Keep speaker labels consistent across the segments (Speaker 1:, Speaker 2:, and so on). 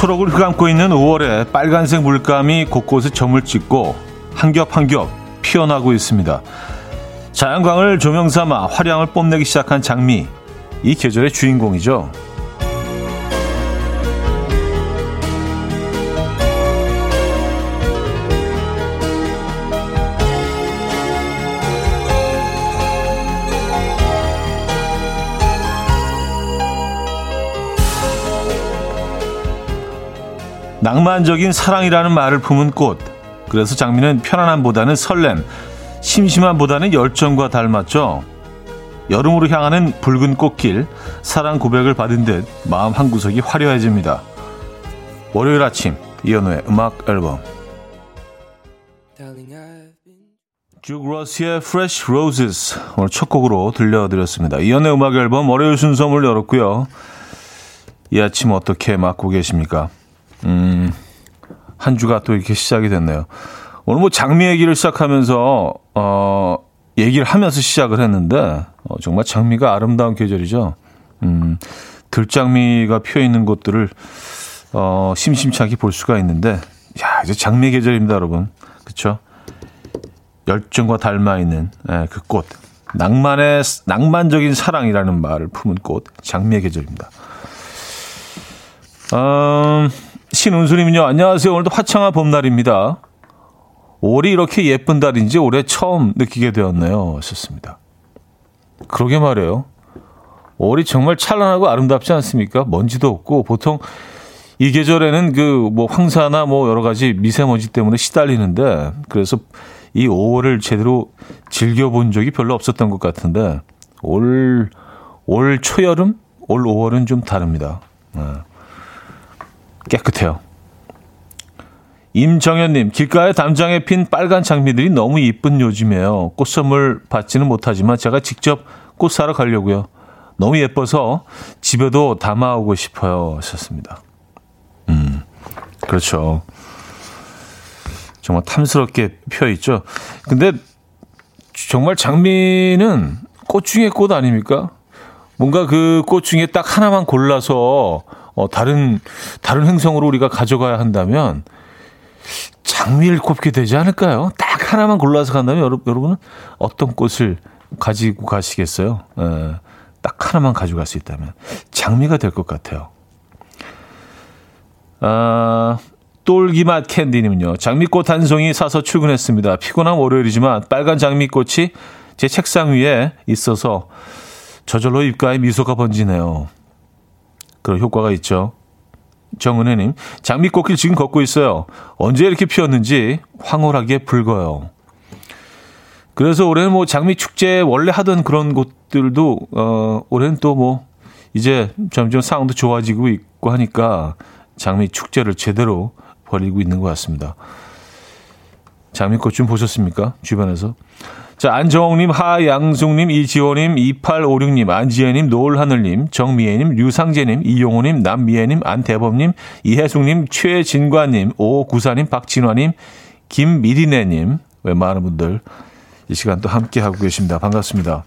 Speaker 1: 초록을 휘감고 있는 5월에 빨간색 물감이 곳곳에 점을 찍고 한 겹 한 겹 피어나고 있습니다. 자연광을 조명 삼아 화량을 뽐내기 시작한 장미. 이 계절의 주인공이죠. 낭만적인 사랑이라는 말을 품은 꽃. 그래서 장미는 편안함보다는 설렘, 심심함보다는 열정과 닮았죠. 여름으로 향하는 붉은 꽃길, 사랑 고백을 받은 듯 마음 한구석이 화려해집니다. 월요일 아침, 이현우의 음악 앨범. 주 그로스의 Fresh Roses 오늘 첫 곡으로 들려드렸습니다. 이현우의 음악 앨범 월요일 순서를 열었고요. 이 아침 어떻게 맞고 계십니까? 음, 한 주가 또 이렇게 시작이 됐네요. 오늘 뭐 장미 얘기를 시작하면서, 어, 얘기를 하면서 시작을 했는데, 어, 정말 장미가 아름다운 계절이죠. 음, 들장미가 피어 있는 곳들을, 어, 심심찮게 볼 수가 있는데, 야, 이제 장미 계절입니다, 여러분. 그쵸? 열정과 닮아 있는, 예, 그 꽃. 낭만의, 낭만적인 사랑이라는 말을 품은 꽃. 장미의 계절입니다. 음, 신은수님은요, 안녕하세요. 오늘도 화창한 봄날입니다. 올이 이렇게 예쁜 달인지 올해 처음 느끼게 되었네요. 하셨습니다. 그러게 말이에요. 올이 정말 찬란하고 아름답지 않습니까? 먼지도 없고, 보통 이 계절에는 그 뭐 황사나 뭐 여러 가지 미세먼지 때문에 시달리는데, 그래서 이 5월을 제대로 즐겨본 적이 별로 없었던 것 같은데, 올, 올 초여름? 올 5월은 좀 다릅니다. 네. 깨끗해요. 임정현님, 길가에 담장에 핀 빨간 장미들이 너무 이쁜 요즘이에요. 꽃 선물 받지는 못하지만 제가 직접 꽃 사러 가려고요. 너무 예뻐서 집에도 담아오고 싶어요. 하셨습니다. 음, 그렇죠. 정말 탐스럽게 펴 있죠. 근데 정말 장미는 꽃 중에 꽃 아닙니까? 뭔가 그 꽃 중에 딱 하나만 골라서 어, 다른, 다른 행성으로 우리가 가져가야 한다면 장미를 꼽게 되지 않을까요? 딱 하나만 골라서 간다면 여러분, 여러분은 어떤 꽃을 가지고 가시겠어요? 에, 예, 딱 하나만 가져갈 수 있다면 장미가 될 것 같아요. 아, 똘기맛 캔디님은요. 장미꽃 한 송이 사서 출근했습니다. 피곤한 월요일이지만 빨간 장미꽃이 제 책상 위에 있어서 저절로 입가에 미소가 번지네요. 그런 효과가 있죠. 정은혜님, 장미꽃길 지금 걷고 있어요. 언제 이렇게 피었는지 황홀하게 붉어요. 그래서 올해는 뭐 장미 축제 원래 하던 그런 곳들도 어 올해는 또 뭐 이제 점점 상황도 좋아지고 있고 하니까 장미 축제를 제대로 벌이고 있는 것 같습니다. 장미꽃 좀 보셨습니까? 주변에서? 자, 안정욱님, 하양숙님, 이지호님, 2856님, 안지혜님, 노을하늘님, 정미애님, 류상재님, 이용호님, 남미애님, 안대범님, 이혜숙님, 최진관님, 오구사님, 박진화님, 김미리네님, 웬만한 분들 이 시간 또 함께하고 계십니다. 반갑습니다.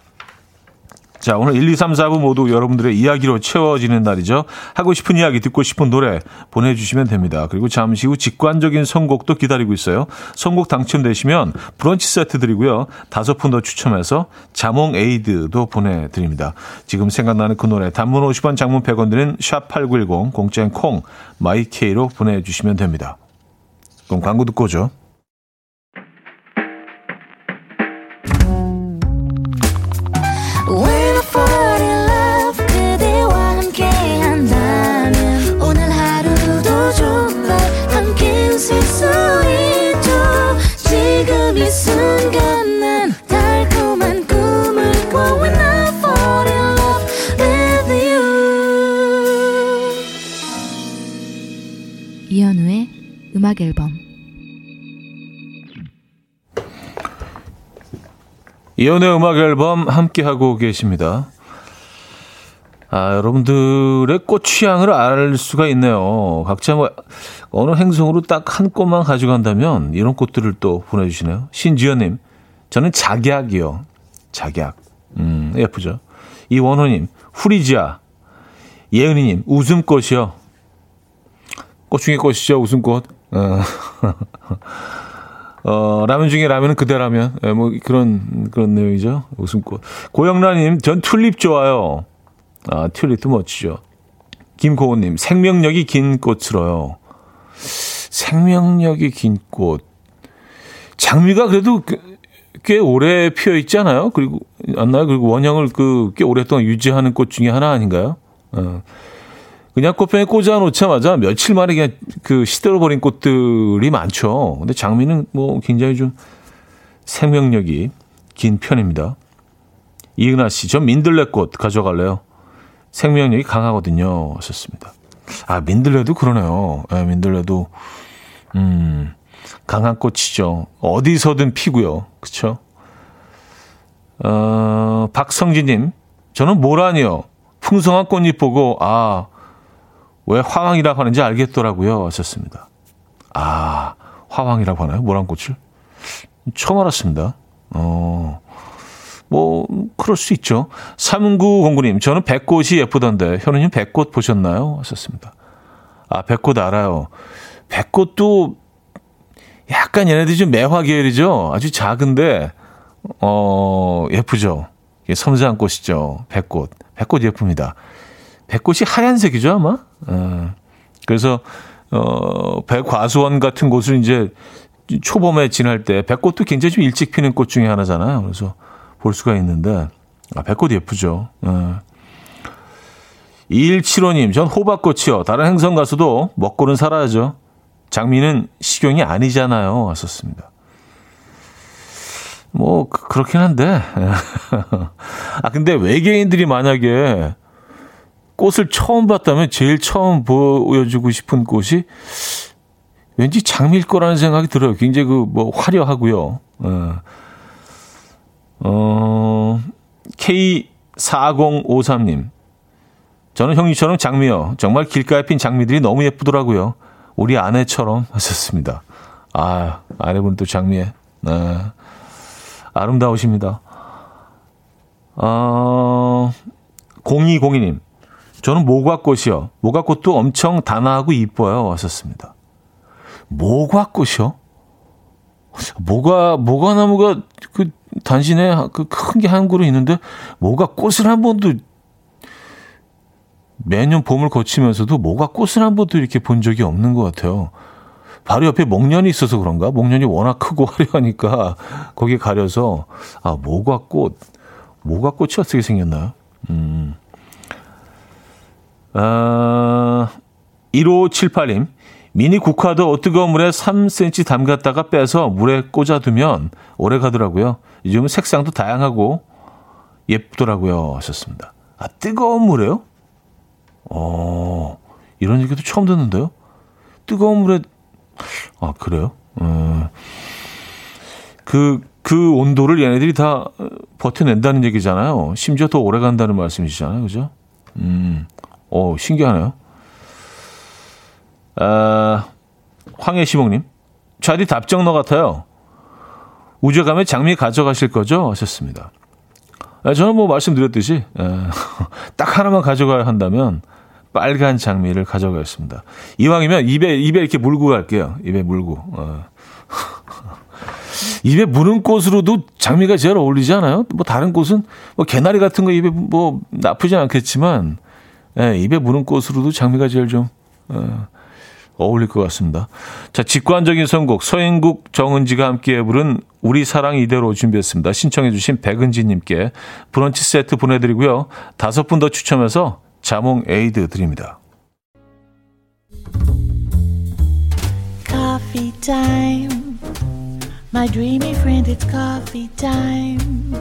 Speaker 1: 자, 오늘 1, 2, 3, 4부 모두 여러분들의 이야기로 채워지는 날이죠. 하고 싶은 이야기, 듣고 싶은 노래 보내주시면 됩니다. 그리고 잠시 후 직관적인 선곡도 기다리고 있어요. 선곡 당첨되시면 브런치 세트 드리고요. 다섯 분 더 추첨해서 자몽 에이드도 보내드립니다. 지금 생각나는 그 노래 단문 50원, 장문 100원 드는 샵8910 공짜인 콩 my K로 보내주시면 됩니다. 그럼 광고 듣고 오죠.
Speaker 2: 음악 앨범
Speaker 1: 이연의 음악 앨범 함께 하고 계십니다. 아, 여러분들의 꽃 취향을 알 수가 있네요. 각자 뭐 어느 행성으로 딱 한 꽃만 가져간다면 이런 꽃들을 또 보내주시네요. 신지연님, 저는 작약이요. 작약. 음, 예쁘죠. 이원호님, 후리지아. 예은이님, 웃음꽃이요. 꽃 중에 꽃이죠, 웃음꽃. 어. 어, 라면 중에 라면은 그대라면. 예, 뭐 그런, 그런 내용이죠. 웃음꽃. 고영란님, 전 튤립 좋아요. 아, 튤립도 멋지죠. 김고은님, 생명력이 긴 꽃으로요. 생명력이 긴 꽃. 장미가 그래도 꽤 오래 피어 있잖아요. 그리고, 안나요? 그리고 원형을 그 꽤 오랫동안 유지하는 꽃 중에 하나 아닌가요? 어. 그냥 꽃병에 꽂아 놓자마자 며칠 만에 그냥 그 시들어 버린 꽃들이 많죠. 근데 장미는 뭐 굉장히 좀 생명력이 긴 편입니다. 이은하 씨, 전 민들레꽃 가져갈래요. 생명력이 강하거든요. 하셨습니다. 아, 민들레도 그러네요. 네, 민들레도, 음, 강한 꽃이죠. 어디서든 피고요. 그쵸? 어, 박성진님, 저는 모란이요. 풍성한 꽃잎 보고, 아, 왜 화왕이라고 하는지 알겠더라고요. 하셨습니다. 아, 화왕이라고 하나요? 모란꽃을? 처음 알았습니다. 어, 뭐, 그럴 수 있죠. 3909님, 저는 백꽃이 예쁘던데, 현우님 백꽃 보셨나요? 하셨습니다. 아, 백꽃 알아요. 백꽃도 약간 얘네들이 좀 매화 계열이죠. 아주 작은데, 어, 예쁘죠. 섬세한 꽃이죠. 백꽃. 백꽃 예쁩니다. 백꽃이 하얀색이죠, 아마? 어, 그래서, 어, 백과수원 같은 곳을 이제 초봄에 지날 때 백꽃도 굉장히 좀 일찍 피는 꽃 중에 하나잖아요. 그래서 볼 수가 있는데, 아, 백꽃 예쁘죠. 어. 2175님, 전 호박꽃이요. 다른 행성 가서도 먹고는 살아야죠. 장미는 식용이 아니잖아요. 왔었습니다. 뭐, 그, 그렇긴 한데. 아, 근데 외계인들이 만약에 꽃을 처음 봤다면 제일 처음 보여주고 싶은 꽃이 왠지 장미일 거라는 생각이 들어요. 굉장히 그 뭐 화려하고요. 어, 어 K4053님. 저는 형님처럼 장미요. 정말 길가에 핀 장미들이 너무 예쁘더라고요. 우리 아내처럼 하셨습니다. 아, 아내분 또 장미에. 네. 아름다우십니다. 어, 0202님. 저는 모과꽃이요. 모과꽃도 엄청 단아하고 이뻐요. 왔었습니다. 모과꽃이요? 모과, 모과나무가 그 단신에 그 큰 게 한 그루 있는데 모과꽃을 한 번도 매년 봄을 거치면서도 모과꽃을 한 번도 이렇게 본 적이 없는 것 같아요. 바로 옆에 목련이 있어서 그런가? 목련이 워낙 크고 화려하니까 거기에 가려서 아 모과 꽃 모과 꽃이 어떻게 생겼나요? 음. 아, 1578님, 미니 국화도 뜨거운 물에 3cm 담갔다가 빼서 물에 꽂아두면 오래 가더라고요. 요즘은 색상도 다양하고 예쁘더라고요. 하셨습니다. 아, 뜨거운 물에요? 어, 이런 얘기도 처음 듣는데요? 뜨거운 물에, 아, 그래요? 어, 그, 그 온도를 얘네들이 다 버텨낸다는 얘기잖아요. 심지어 더 오래 간다는 말씀이시잖아요. 그죠? 음, 오, 신기하네요. 아, 황해시봉님. 차디 답정너 같아요. 우주 가면 장미 가져가실 거죠? 하셨습니다. 아, 저는 뭐 말씀드렸듯이, 아, 딱 하나만 가져가야 한다면, 빨간 장미를 가져가겠습니다. 이왕이면 입에, 입에 이렇게 물고 갈게요. 입에 물고. 어. 입에 무는 꽃으로도 장미가 제일 어울리지 않아요? 뭐 다른 꽃은 뭐 개나리 같은 거 입에 뭐 나쁘진 않겠지만 예, 입에 무는 꽃으로도 장미가 제일 좀 어, 어울릴 것 같습니다. 자, 직관적인 선곡 서인국 정은지가 함께 부른 우리 사랑 이대로 준비했습니다. 신청해 주신 백은지 님께 브런치 세트 보내 드리고요. 다섯 분 더 추첨해서 자몽 에이드 드립니다. Coffee time. My dreamy friend, it's coffee time.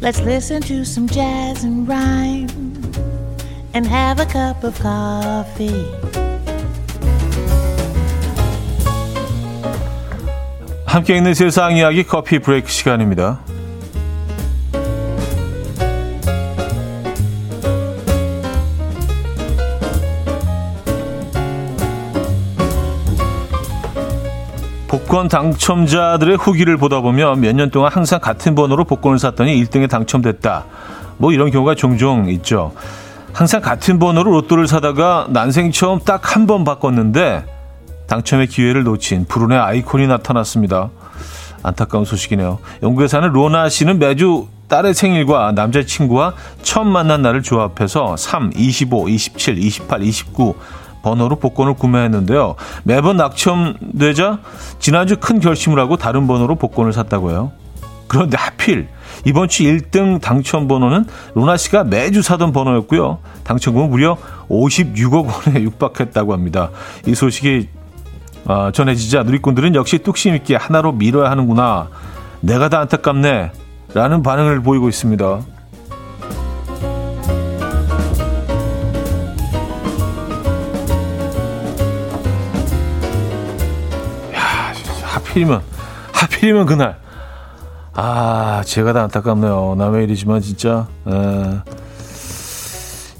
Speaker 1: Let's listen to some jazz and rhyme and have a cup of coffee. 함께 있는 세상 이야기 커피 브레이크 시간입니다. 복권 당첨자들의 후기를 보다 보면 몇 년 동안 항상 같은 번호로 복권을 샀더니 1등에 당첨됐다. 뭐 이런 경우가 종종 있죠. 항상 같은 번호로 로또를 사다가 난생 처음 딱 한 번 바꿨는데 당첨의 기회를 놓친 불운의 아이콘이 나타났습니다. 안타까운 소식이네요. 영국에 사는 로나 씨는 매주 딸의 생일과 남자친구와 처음 만난 날을 조합해서 3, 25, 27, 28, 29 번호로 복권을 구매했는데요. 매번 낙첨되자 지난주 큰 결심을 하고 다른 번호로 복권을 샀다고 해요. 그런데 하필 이번 주 1등 당첨 번호는 로나 씨가 매주 사던 번호였고요. 당첨금은 무려 56억 원에 육박했다고 합니다. 이 소식이 어, 전해지자 누리꾼들은 역시 뚝심 있게 하나로 밀어야 하는구나. 내가 다 안타깝네. 라는 반응을 보이고 있습니다. 야, 하필이면, 하필이면 그날. 아, 제가 다 안타깝네요. 남의 일이지만 진짜, 에,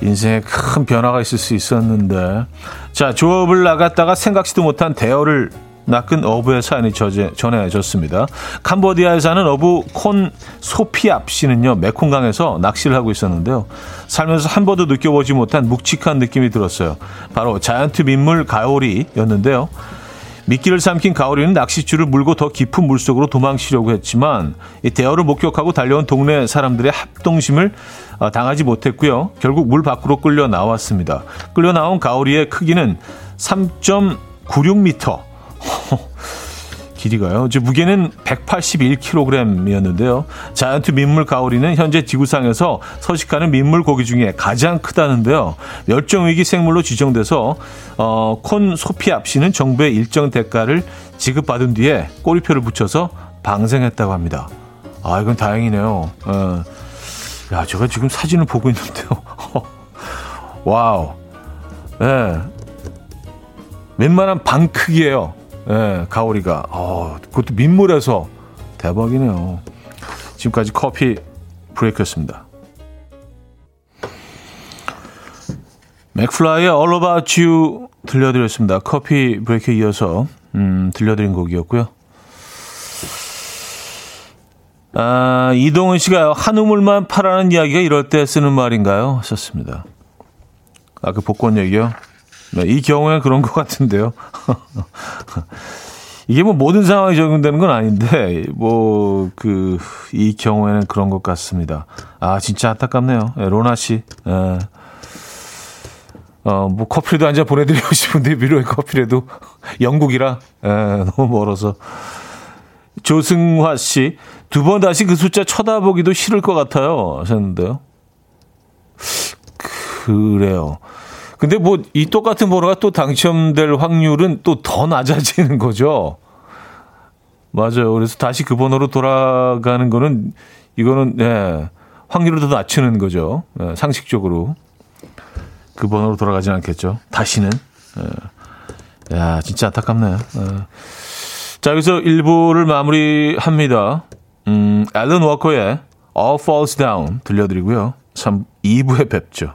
Speaker 1: 인생에 큰 변화가 있을 수 있었는데. 자, 조업을 나갔다가 생각지도 못한 대어를 낚은 어부의 사연이 전해졌습니다. 캄보디아에 사는 어부 콘 소피압 씨는요, 메콩강에서 낚시를 하고 있었는데요. 살면서 한 번도 느껴보지 못한 묵직한 느낌이 들었어요. 바로 자이언트 민물 가오리였는데요. 미끼를 삼킨 가오리는 낚싯줄을 물고 더 깊은 물속으로 도망치려고 했지만 이 대어를 목격하고 달려온 동네 사람들의 합동심을 어, 당하지 못했고요. 결국 물 밖으로 끌려 나왔습니다. 끌려 나온 가오리의 크기는 3.96m. 길이가요. 이 무게는 181kg이었는데요. 자이언트 민물 가오리는 현재 지구상에서 서식하는 민물 고기 중에 가장 크다는데요. 멸종위기 생물로 지정돼서 어, 콘 소피압 씨는 정부의 일정 대가를 지급받은 뒤에 꼬리표를 붙여서 방생했다고 합니다. 아 이건 다행이네요. 어. 야 제가 지금 사진을 보고 있는데요. wow. 예. 네. 웬만한 방 크기예요. 예, 가오리가. 어, 그것도 민물에서 대박이네요. 지금까지 커피 브레이크였습니다. 맥플라이의 All About You 들려드렸습니다. 커피 브레이크에 이어서 음, 들려드린 곡이었고요. 아, 이동은 씨가 한우물만 파라는 이야기가 이럴 때 쓰는 말인가요? 하셨습니다. 아, 그 복권 얘기요? 네, 이 경우에 그런 것 같은데요. 이게 뭐 모든 상황이 적용되는 건 아닌데, 뭐, 그, 이 경우에는 그런 것 같습니다. 아, 진짜 안타깝네요. 네, 로나 씨. 네. 어, 뭐, 커피라도 한 잔 보내드리고 싶은데, 미로의 커피라도 영국이라, 예, 너무 멀어서. 조승화 씨, 두 번 다시 그 숫자 쳐다보기도 싫을 것 같아요. 하셨는데요. 그래요. 근데 뭐 이 똑같은 번호가 또 당첨될 확률은 또 더 낮아지는 거죠. 맞아요. 그래서 다시 그 번호로 돌아가는 거는 이거는 네, 확률을 더 낮추는 거죠. 네, 상식적으로 그 번호로 돌아가진 않겠죠. 다시는. 네. 야 진짜 안타깝네요. 네. 자 여기서 1부를 마무리합니다. 음, 앨런 워커의 All Falls Down 들려드리고요. 3, 2부에 뵙죠.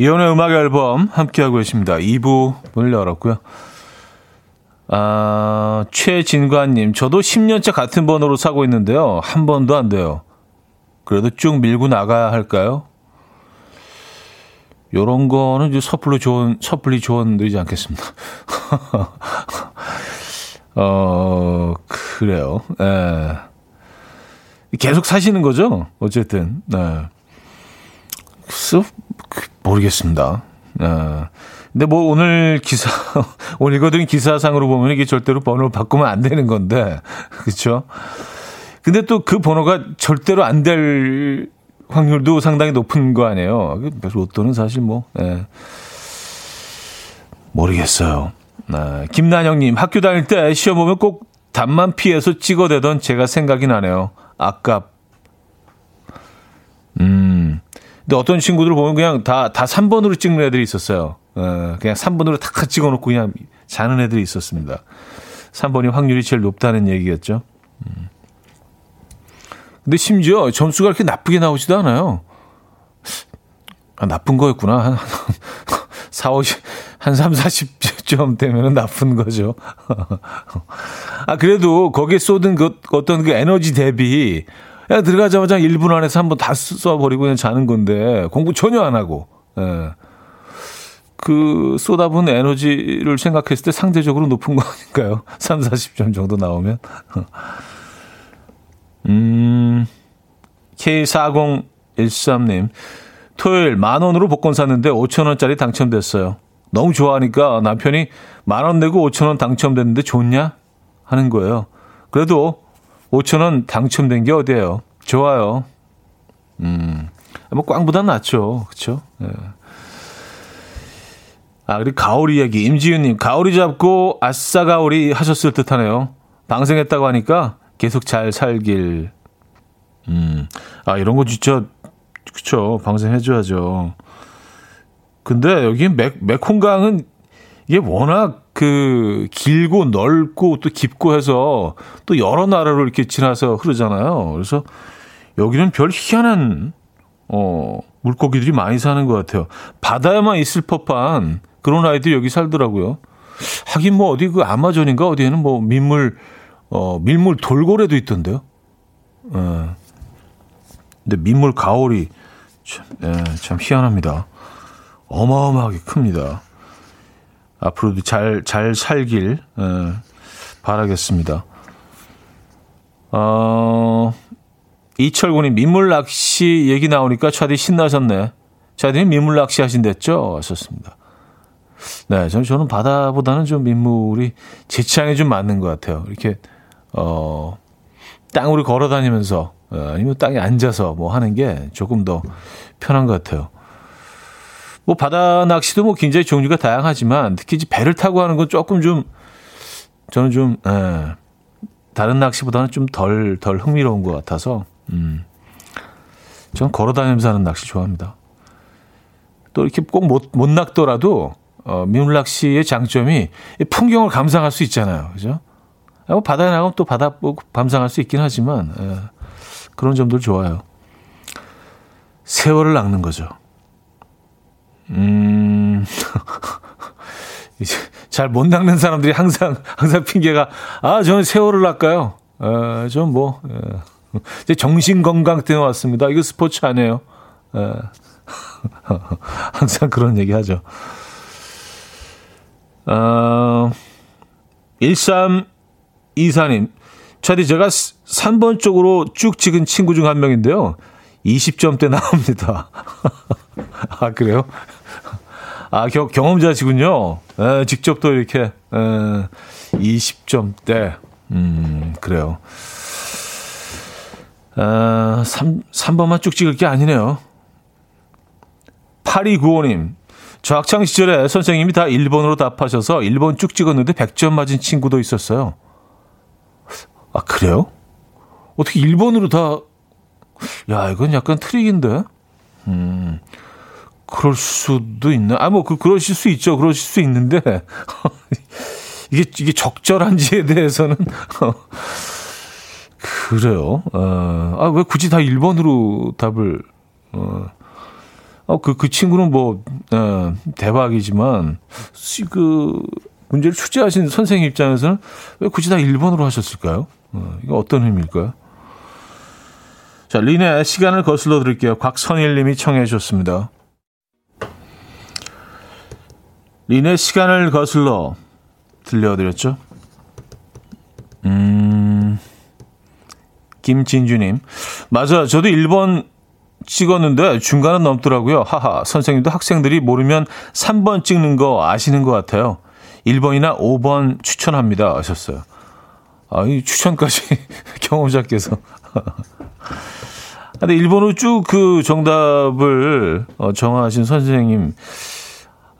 Speaker 1: 이혼의 음악 앨범 함께하고 계십니다. 2부 문을 열었고요. 아, 최진관님, 저도 10년째 같은 번호로 사고 있는데요. 한 번도 안 돼요. 그래도 쭉 밀고 나가야 할까요? 요런 거는 이제 섣불리 좋은, 섣불리 조언 드리지 않겠습니다. 어, 그래요. 예. 계속 사시는 거죠? 어쨌든, 네. 모르겠습니다. 어. 근데 뭐 오늘 기사, 오늘 읽어드린 기사상으로 보면 이게 절대로 번호를 바꾸면 안 되는 건데, 그렇죠? 근데 또 그 번호가 절대로 안 될 확률도 상당히 높은 거 아니에요. 로또는 사실 뭐, 예. 모르겠어요. 아, 김난영님, 학교 다닐 때 시험 보면 꼭 답만 피해서 찍어대던 제가 생각이 나네요. 아깝 근데 어떤 친구들 보면 그냥 다, 다 3번으로 찍는 애들이 있었어요. 어, 그냥 3번으로 다 찍어 놓고 그냥 자는 애들이 있었습니다. 3번이 확률이 제일 높다는 얘기겠죠. 음. 근데 심지어 점수가 그렇게 나쁘게 나오지도 않아요. 아, 나쁜 거였구나. 한, 4, 50, 한 3, 40점 되면 나쁜 거죠. 아, 그래도 거기에 쏟은 그 어떤 그 에너지 대비, 야, 들어가자마자 1분 안에서 한번 다 써버리고 그냥 자는 건데, 공부 전혀 안 하고, 예. 그 쏟아부은 에너지를 생각했을 때 상대적으로 높은 거 아닌가요? 3, 40점 정도 나오면. 음, K4013님. 토요일 만 원으로 복권 샀는데 5천 원짜리 당첨됐어요. 너무 좋아하니까 남편이 만 원 내고 5천 원 당첨됐는데 좋냐? 하는 거예요. 그래도 5천 원 당첨된 게 어디예요? 좋아요. 음, 뭐 꽝보다 낫죠. 그렇죠? 예. 아, 그리고 가오리 얘기. 임지윤님, 가오리 잡고 아싸 가오리 하셨을 듯 하네요. 방생했다고 하니까 계속 잘 살길. 음, 아, 이런 거 진짜 그쵸. 방생해줘야죠. 근데 여기 맥, 메콩강은 이게 워낙 그 길고 넓고 또 깊고 해서 또 여러 나라로 이렇게 지나서 흐르잖아요. 그래서 여기는 별 희한한 어 물고기들이 많이 사는 것 같아요. 바다에만 있을 법한 그런 아이들이 여기 살더라고요. 하긴 뭐 어디 그 아마존인가 어디에는 뭐 민물 어 밀물 돌고래도 있던데요. 어. 근데 민물 가오리 참, 예, 참 희한합니다. 어마어마하게 큽니다. 앞으로도 잘, 잘 살길, 예, 바라겠습니다. 어, 이철군이 민물 낚시 얘기 나오니까 차디 신나셨네. 차디는 민물 낚시 하신댔죠? 하셨습니다. 네, 저는, 저는 바다보다는 좀 민물이 제 취향에 좀 맞는 것 같아요. 이렇게, 어, 땅으로 걸어 다니면서, 어, 아니면 땅에 앉아서 뭐 하는 게 조금 더 편한 것 같아요. 뭐 바다 낚시도 뭐 굉장히 종류가 다양하지만 특히 이제 배를 타고 하는 건 조금 좀 저는 좀 에, 예, 다른 낚시보다는 좀덜덜 흥미로운 것 같아서 음. 저는 걸어 다니면서 하는 낚시 좋아합니다. 또 이렇게 꼭 못 못 낚더라도 어, 민물 낚시의 장점이 풍경을 감상할 수 있잖아요. 그죠? 뭐 바다에 나가면 또 바다 보고 감상할 수 있긴 하지만 에, 예, 그런 점들 좋아요. 세월을 낚는 거죠. 음, 잘못 낚는 사람들이 항상, 항상 핑계가, 아, 저는 세월을 낚아요. 어, 전 뭐, 어, 이제 정신 건강 때문에 왔습니다. 이거 스포츠 아니에요. 어, 항상 그런 얘기 하죠. 어, 1324님, 차디 제가 3번 쪽으로 쭉 찍은 친구 중 한 명인데요. 20점대 나옵니다. 아, 그래요? 아, 경, 경험자시군요. 에, 직접 또 이렇게, 에, 20점대. 음, 그래요. 아, 3, 3번만 쭉 찍을 게 아니네요. 8295님. 저 학창 시절에 선생님이 다 1번으로 답하셔서 1번 쭉 찍었는데 100점 맞은 친구도 있었어요. 아, 그래요? 어떻게 1번으로 다 야, 이건 약간 트릭인데? 음, 그럴 수도 있나? 아, 뭐, 그, 그러실 수 있죠. 그러실 수 있는데, 이게, 이게 적절한지에 대해서는, 그래요. 어, 아, 왜 굳이 다 1번으로 답을, 어, 어, 그, 그 친구는 뭐, 어, 대박이지만, 그, 문제를 출제하신 선생님 입장에서는 왜 굳이 다 1번으로 하셨을까요? 어, 이거 어떤 의미일까요? 자, 린의 시간을 거슬러 드릴게요. 곽선일 님이 청해 주셨습니다. 린의 시간을 거슬러 들려드렸죠. 음, 김진주님. 맞아요. 저도 1번 찍었는데 중간은 넘더라고요. 하하. 선생님도 학생들이 모르면 3번 찍는 거 아시는 것 같아요. 1번이나 5번 추천합니다. 하셨어요. 아, 이 추천까지 경험자께서. 근데 일본어로 쭉 그 정답을 어, 정하신 선생님.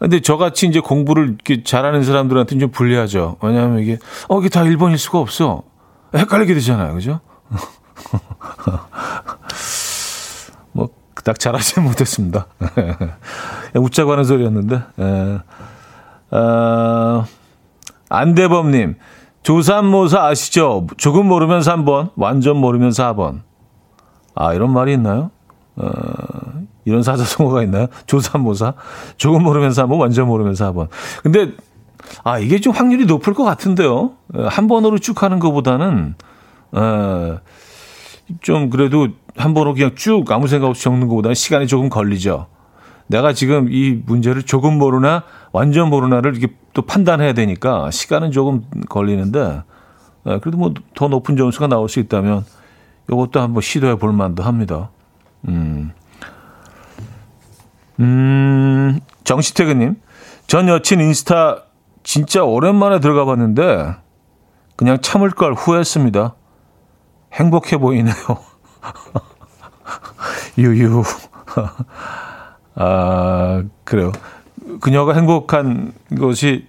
Speaker 1: 근데 저같이 이제 공부를 이렇게 잘하는 사람들한테는 좀 불리하죠. 왜냐하면 이게, 어, 이게 다 1번일 수가 없어. 헷갈리게 되잖아요. 그죠? 뭐, 그닥 잘하지 못했습니다. 웃자고 하는 소리였는데. 예. 어, 안대범님, 조산모사 아시죠? 조금 모르면 3번, 완전 모르면 4번. 아, 이런 말이 있나요? 어, 이런 사자성어가 있나요? 조산모사. 조금 모르면 3번, 완전 모르면 4번. 근데, 아, 이게 좀 확률이 높을 것 같은데요? 어, 한 번으로 쭉 하는 것보다는, 어, 좀 그래도 한 번으로 그냥 쭉 아무 생각 없이 적는 것보다는 시간이 조금 걸리죠. 내가 지금 이 문제를 조금 모르나 완전 모르나를 이렇게 또 판단해야 되니까 시간은 조금 걸리는데 예, 그래도 뭐 더 높은 점수가 나올 수 있다면 이것도 한번 시도해 볼 만도 합니다. 음. 음, 정시태근님. 전 여친 인스타 진짜 오랜만에 들어가 봤는데 그냥 참을 걸 후회했습니다. 행복해 보이네요. 유유. 아, 그래요. 그녀가 행복한 것이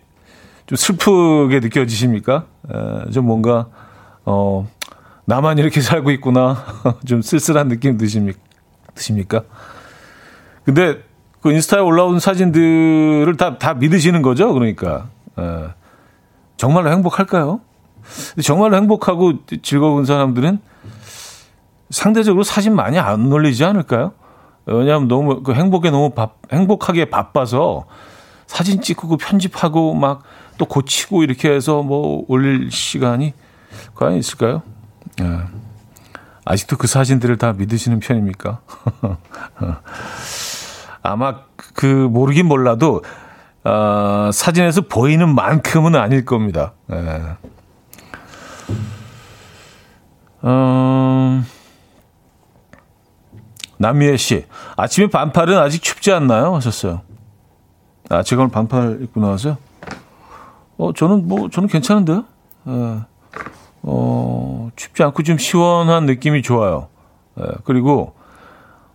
Speaker 1: 좀 슬프게 느껴지십니까? 에, 좀 뭔가, 어, 나만 이렇게 살고 있구나. 좀 쓸쓸한 느낌 드십니까? 드십니까? 근데 그 인스타에 올라온 사진들을 다, 다 믿으시는 거죠? 그러니까. 에, 정말로 행복할까요? 정말로 행복하고 즐거운 사람들은 상대적으로 사진 많이 안 올리지 않을까요? 왜냐하면 너무 그 행복에 너무 바, 행복하게 바빠서 사진 찍고 그 편집하고 막 또 고치고 이렇게 해서 뭐 올릴 시간이 과연 있을까요? 예. 아직도 그 사진들을 다 믿으시는 편입니까? 아마 그 모르긴 몰라도 어, 사진에서 보이는 만큼은 아닐 겁니다. 예. 음, 남미애 씨, 아침에 반팔은 아직 춥지 않나요? 하셨어요. 아, 제가 오늘 반팔 입고 나와서요? 어, 저는 뭐, 저는 괜찮은데요? 예. 어, 춥지 않고 좀 시원한 느낌이 좋아요. 예, 그리고,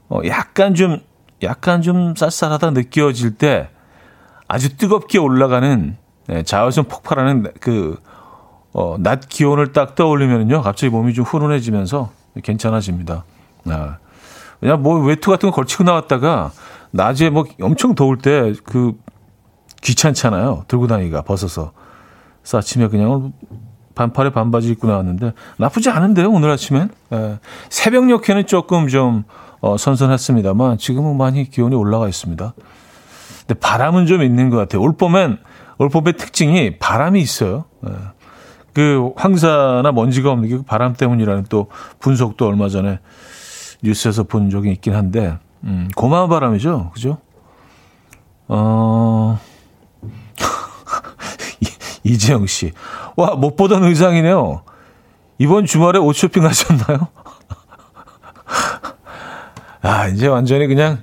Speaker 1: 어, 약간 좀, 약간 좀 쌀쌀하다 느껴질 때 아주 뜨겁게 올라가는, 예, 자외선 폭발하는 그, 어, 낮 기온을 딱 떠올리면요. 갑자기 몸이 좀 훈훈해지면서 괜찮아집니다. 아. 그냥 뭐 외투 같은 거 걸치고 나왔다가 낮에 뭐 엄청 더울 때 그 귀찮잖아요. 들고 다니기가 벗어서. 그래서 아침에 그냥 반팔에 반바지 입고 나왔는데 나쁘지 않은데요. 오늘 아침엔. 예. 새벽녘에는 조금 좀 어, 선선했습니다만 지금은 많이 기온이 올라가 있습니다. 근데 바람은 좀 있는 것 같아요. 올 봄엔 올 봄의 특징이 바람이 있어요. 예. 그 황사나 먼지가 없는 게그 바람 때문이라는 또 분석도 얼마 전에 뉴스에서 본 적이 있긴 한데, 음, 고마운 바람이죠. 그죠? 어, 이재영 씨. 와, 못 보던 의상이네요. 이번 주말에 옷 쇼핑 하셨나요? 아, 이제 완전히 그냥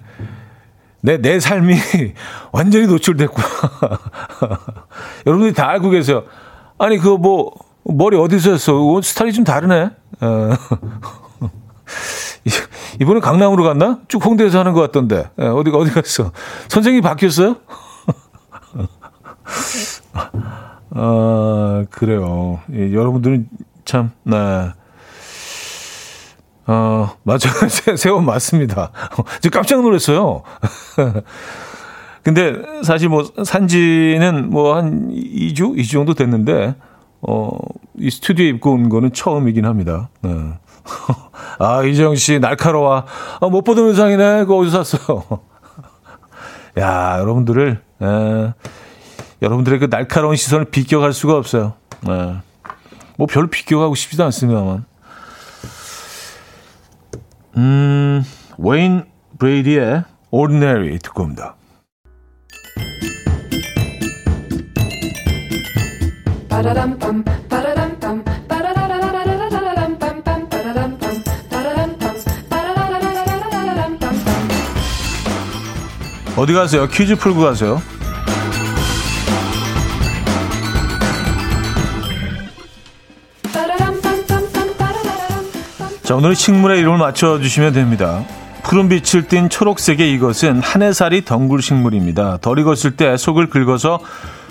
Speaker 1: 내, 내 삶이 완전히 노출됐구나. 여러분들이 다 알고 계세요. 아니, 그 뭐, 머리 어디서 했어? 옷 스타일이 좀 다르네. 어. 이번에 강남으로 갔나? 쭉 홍대에서 하는 것 같던데. 예, 어디, 어디 갔어? 선생님이 바뀌었어요? 아, 그래요. 예, 여러분들은 참, 네. 어, 맞아요. 세원 맞습니다. 지금 깜짝 놀랐어요. 근데 사실 뭐 산지는 뭐 한 2주? 2주 정도 됐는데, 어, 이 스튜디오에 입고 온 거는 처음이긴 합니다. 네. 아, 이정 씨, 날카로워. 아, 못 보던 의상이네. 그거 어디서 샀어요? 야, 여러분들을, 에, 여러분들의 그 날카로운 시선을 비껴갈 수가 없어요. 에, 뭐 별로 비껴가고 싶지도 않습니다만. 음, 웨인 브레이디의 Ordinary 듣고 옵니다. 어디 가세요? 퀴즈 풀고 가세요. 자, 오늘 식물의 이름을 맞춰주시면 됩니다. 푸른 빛을 띤 초록색의 이것은 한해살이 덩굴 식물입니다. 덜 익었을 때 속을 긁어서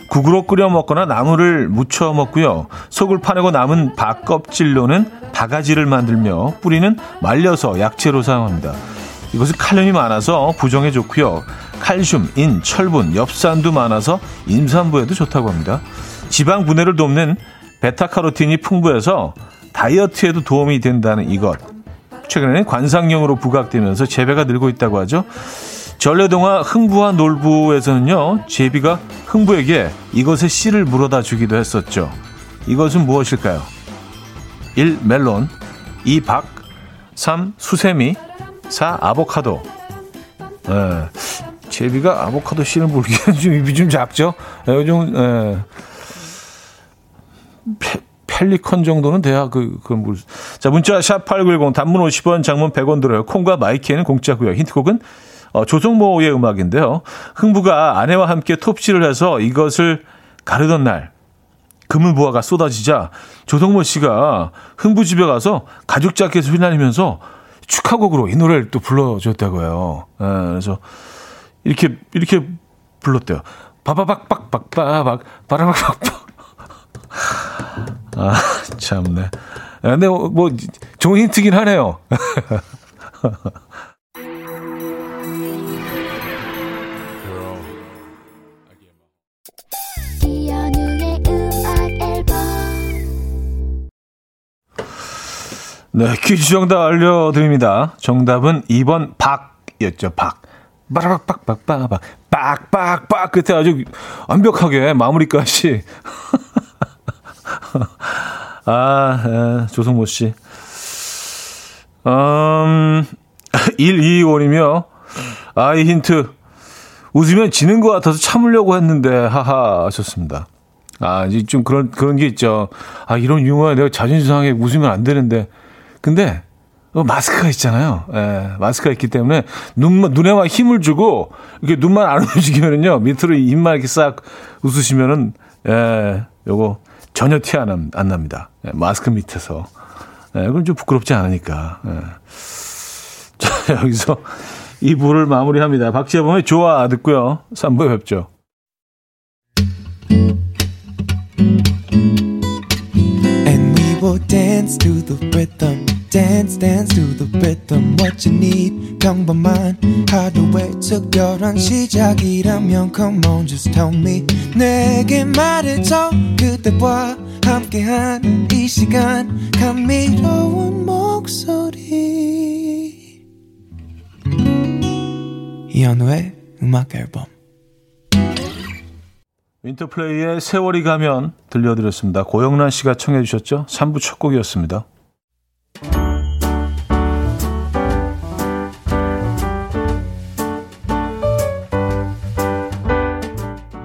Speaker 1: 국으로 끓여 먹거나 나물을 무쳐 먹고요. 속을 파내고 남은 밥 껍질로는 바가지를 만들며 뿌리는 말려서 약재로 사용합니다. 이것은 칼륨이 많아서 부정에 좋고요. 칼슘, 인, 철분, 엽산도 많아서 임산부에도 좋다고 합니다. 지방 분해를 돕는 베타카로틴이 풍부해서 다이어트에도 도움이 된다는 이것. 최근에는 관상용으로 부각되면서 재배가 늘고 있다고 하죠. 전래동화 흥부와 놀부에서는요, 제비가 흥부에게 이것의 씨를 물어다 주기도 했었죠. 이것은 무엇일까요? 1. 멜론 2. 박 3. 수세미 4. 아보카도 예, 제비가 아보카도 씨를 물기는 좀 입이 좀 작죠? 예, 좀, 예. 펠리컨 정도는 돼야 그, 그 물. 자, 문자 샵8910 단문 50원, 장문 100원 들어요. 콩과 마이키에는 공짜고요. 힌트곡은 어, 조성모의 음악인데요. 흥부가 아내와 함께 톱질을 해서 이것을 가르던 날 그물보화가 쏟아지자 조성모 씨가 흥부 집에 가서 가죽 자켓을 휘날리면서 축하곡으로 이 노래를 또 불러줬다고요. 예, 그래서 이렇게 이렇게 불렀대요. 바바박박박바박 바라박박박. 아 참네. 근데 뭐 좋은 힌트긴 하네요. 네, 퀴즈 정답 알려드립니다. 정답은 2번 박이었죠, 박. 빠라박박박박 빡빡빡 끝에 아주 완벽하게 마무리까지. 아, 에, 조성모 씨. 음, 125이며, 아, 이 힌트. 웃으면 지는 것 같아서 참으려고 했는데, 하하, 하셨습니다. 아, 이제 좀 그런, 그런 게 있죠. 아, 이런 유머에 내가 자존심 상하게 웃으면 안 되는데, 근데 어, 마스크가 있잖아요. 예, 마스크가 있기 때문에 눈, 눈에만 힘을 주고 이렇게 눈만 안 움직이면은요 밑으로 입만 이렇게 싹 웃으시면은 예, 요거 전혀 티 안 안 납니다. 예, 마스크 밑에서. 예, 그건 좀 부끄럽지 않으니까. 예. 자, 여기서 2부를 마무리합니다. 박지혜범의 좋아 듣고요. 3부에 뵙죠. Dance dance to the rhythm what you need 평범한 하루의 특별한 시작이라면 come on just tell me 내게 말해줘 그대와 함께한 이 시간 감미로운 목소리 이현우의 음악 앨범 윈터플레이의 세월이 가면 들려드렸습니다. 고영란 씨가 청해 주셨죠? 3부 첫 곡이었습니다.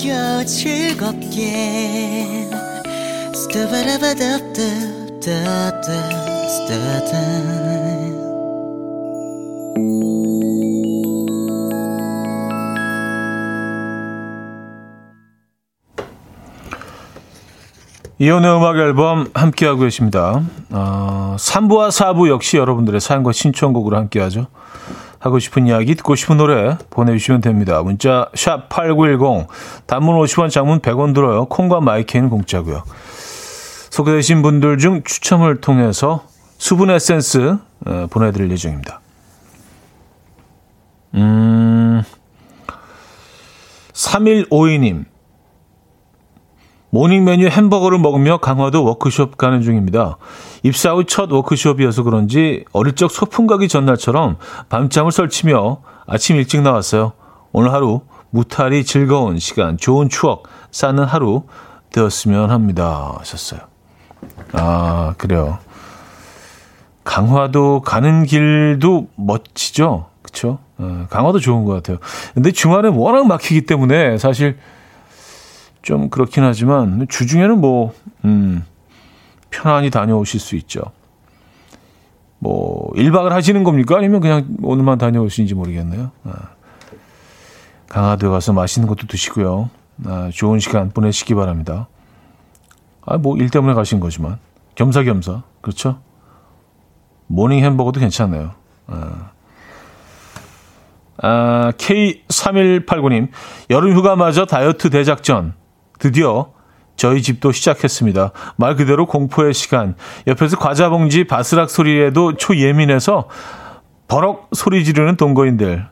Speaker 2: 들어봐요 즐겁게
Speaker 1: 이혼의 음악 앨범 함께하고 계십니다. 어, 3부와 4부 역시 여러분들의 사연과 신청곡으로 함께하죠. 하고 싶은 이야기, 듣고 싶은 노래 보내주시면 됩니다. 문자 샵 8910, 단문 50원, 장문 100원 들어요. 콩과 my K는 공짜고요. 소개되신 분들 중 추첨을 통해서 수분 에센스 어, 보내드릴 예정입니다. 음, 3152님. 모닝 메뉴 햄버거를 먹으며 강화도 워크숍 가는 중입니다. 입사 후 첫 워크숍이어서 그런지 어릴 적 소풍 가기 전날처럼 밤잠을 설치며 아침 일찍 나왔어요. 오늘 하루 무탈이 즐거운 시간, 좋은 추억 쌓는 하루 되었으면 합니다. 하셨어요. 아, 그래요. 강화도 가는 길도 멋지죠? 그쵸? 어, 강화도 좋은 것 같아요. 근데 주말에 워낙 막히기 때문에 사실 좀 그렇긴 하지만 주중에는 뭐 음, 편안히 다녀오실 수 있죠. 뭐 1박을 하시는 겁니까? 아니면 그냥 오늘만 다녀오시는지 모르겠네요. 아, 강화도에 가서 맛있는 것도 드시고요. 아, 좋은 시간 보내시기 바랍니다. 아, 뭐 일 때문에 가신 거지만 겸사겸사 그렇죠? 모닝 햄버거도 괜찮네요. 아. 아, K3189님, 여름 휴가 마저 다이어트 대작전. 드디어 저희 집도 시작했습니다. 말 그대로 공포의 시간. 옆에서 과자 봉지 바스락 소리에도 초예민해서 버럭 소리 지르는 동거인들.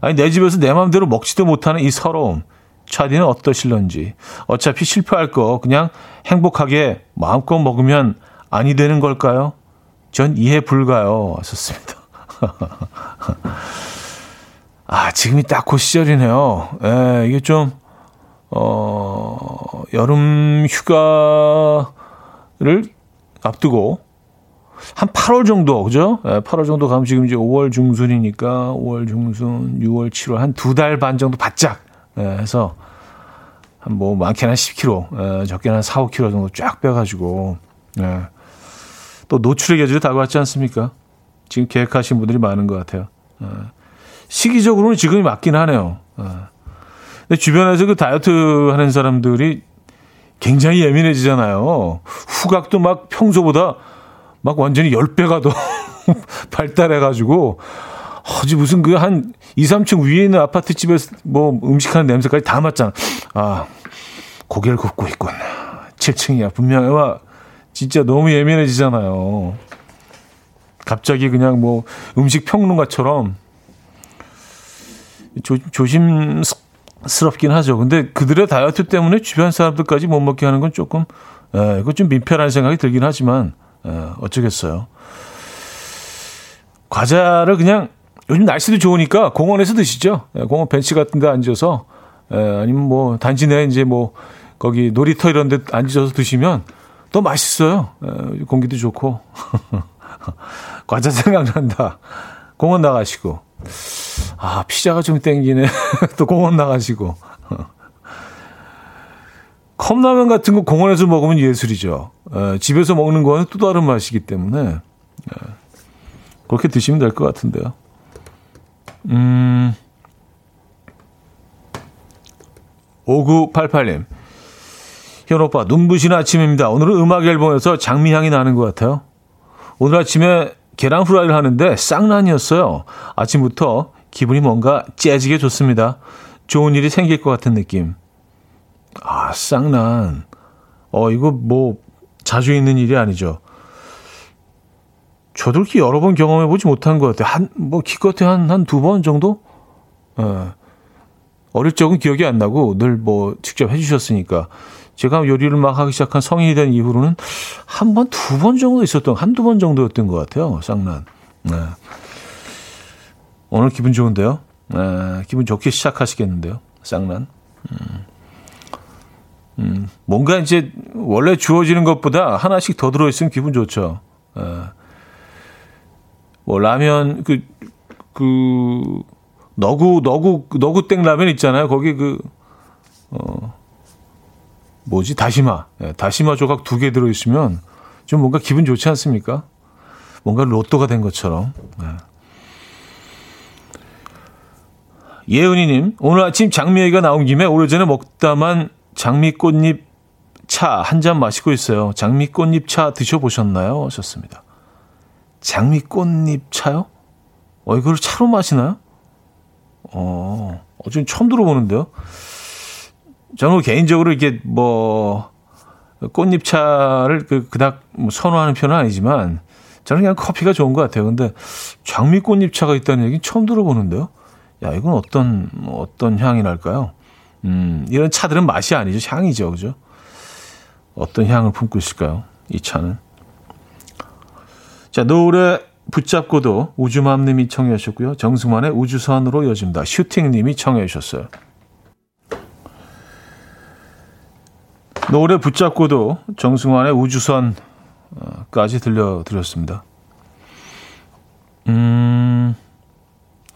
Speaker 1: 아니, 내 집에서 내 마음대로 먹지도 못하는 이 서러움. 차디는 어떠실런지. 어차피 실패할 거 그냥 행복하게 마음껏 먹으면 아니 되는 걸까요? 전 이해 불가요. 하셨습니다. 아, 지금이 딱 그 시절이네요. 예, 이게 좀, 어, 여름 휴가를 앞두고 한 8월 정도, 그죠? 예, 8월 정도 가면 지금 이제 5월 중순이니까 5월 중순, 6월, 7월 한 두 달 반 정도 바짝 예, 해서 한 뭐 많게는 한 10kg, 예, 적게는 한 4, 5kg 정도 쫙 빼가지고 예. 또 노출의 계절이 다가왔지 않습니까? 지금 계획하신 분들이 많은 것 같아요. 예. 시기적으로는 지금이 맞긴 하네요. 예. 근데 주변에서 그 다이어트 하는 사람들이 굉장히 예민해지잖아요. 후각도 막 평소보다 막 완전히 10배가 더 발달해가지고, 어지 무슨 그 한 2, 3층 위에 있는 아파트 집에서 뭐 음식하는 냄새까지 다 맡잖아. 아, 고개를 굽고 있군. 7층이야. 분명히 와, 진짜 너무 예민해지잖아요. 갑자기 그냥 뭐 음식 평론가처럼 조, 조심 스럽긴 하죠. 근데 그들의 다이어트 때문에 주변 사람들까지 못 먹게 하는 건 조금, 에, 그건 좀 민폐라는 생각이 들긴 하지만, 에, 어쩌겠어요. 과자를 그냥 요즘 날씨도 좋으니까 공원에서 드시죠. 에, 공원 벤치 같은 데 앉아서, 에, 아니면 뭐 단지 내 이제 뭐 거기 놀이터 이런 데 앉아서 드시면 더 맛있어요. 에, 공기도 좋고. 과자 생각난다. 공원 나가시고. 아, 피자가 좀 땡기네. 또 공원 나가시고. 컵라면 같은 거 공원에서 먹으면 예술이죠. 에, 집에서 먹는 거는 또 다른 맛이기 때문에 에, 그렇게 드시면 될 것 같은데요. 음, 5988님. 현 오빠, 눈부신 아침입니다. 오늘은 음악 앨범에서 장미향이 나는 것 같아요. 오늘 아침에 계란 후라이를 하는데 쌍란이었어요. 아침부터 기분이 뭔가 째지게 좋습니다. 좋은 일이 생길 것 같은 느낌. 아, 쌍란. 어, 이거 뭐 자주 있는 일이 아니죠. 저도 이렇게 여러 번 경험해 보지 못한 것 같아요. 한, 뭐, 기껏해 한, 한 두 번 정도? 예. 어릴 적은 기억이 안 나고 늘 뭐 직접 해주셨으니까. 제가 요리를 막 하기 시작한 성인이 된 이후로는 한 번, 두 번 정도 있었던, 한두 번 정도였던 것 같아요. 쌍난. 네. 오늘 기분 좋은데요? 네, 기분 좋게 시작하시겠는데요? 쌍난. 음. 음, 뭔가 이제 원래 주어지는 것보다 하나씩 더 들어있으면 기분 좋죠. 네. 뭐 라면 그, 그, 너구, 너구, 너구땡 라면 있잖아요. 거기 그, 뭐지 다시마 예, 다시마 조각 두 개 들어있으면 좀 뭔가 기분 좋지 않습니까? 뭔가 로또가 된 것처럼. 예. 예은이님, 오늘 아침 장미애가 나온 김에 오래전에 먹다만 장미꽃잎 차 한 잔 마시고 있어요. 장미꽃잎 차 드셔보셨나요? 하셨습니다. 장미꽃잎 차요? 어, 이걸 차로 마시나요? 어, 어, 좀 처음 들어보는데요. 저는 개인적으로 이게 뭐, 꽃잎차를 그, 그닥 뭐 선호하는 편은 아니지만, 저는 그냥 커피가 좋은 것 같아요. 근데 장미 꽃잎차가 있다는 얘기는 처음 들어보는데요. 야, 이건 어떤, 어떤 향이 날까요? 음, 이런 차들은 맛이 아니죠. 향이죠. 그죠? 어떤 향을 품고 있을까요? 이 차는. 자, 노래 붙잡고도 우주맘님이 청해 주셨고요. 정승환의 우주선으로 이어집니다. 슈팅님이 청해 주셨어요. 노래 붙잡고도 정승환의 우주선까지 들려드렸습니다. 음,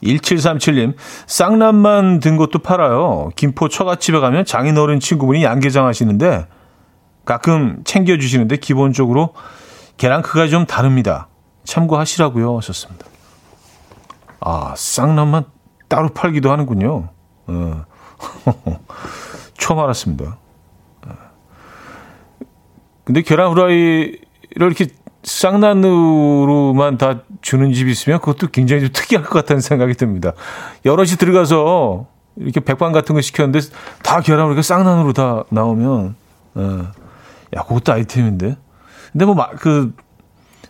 Speaker 1: 1737님, 쌍남만 든 것도 팔아요. 김포 처갓집에 가면 장인어른 친구분이 양계장 하시는데 가끔 챙겨주시는데 기본적으로 계란 크기가 좀 다릅니다. 참고하시라고요 하셨습니다. 아, 쌍남만 따로 팔기도 하는군요. 어. 처음 알았습니다. 어. 근데 계란 후라이를 이렇게 쌍난으로만 다 주는 집이 있으면 그것도 굉장히 좀 특이할 것 같다는 생각이 듭니다. 여럿이 들어가서 이렇게 백반 같은 거 시켰는데 다 계란으로 이렇게 쌍난으로 다 나오면, 어. 야, 그것도 아이템인데. 근데 뭐, 그,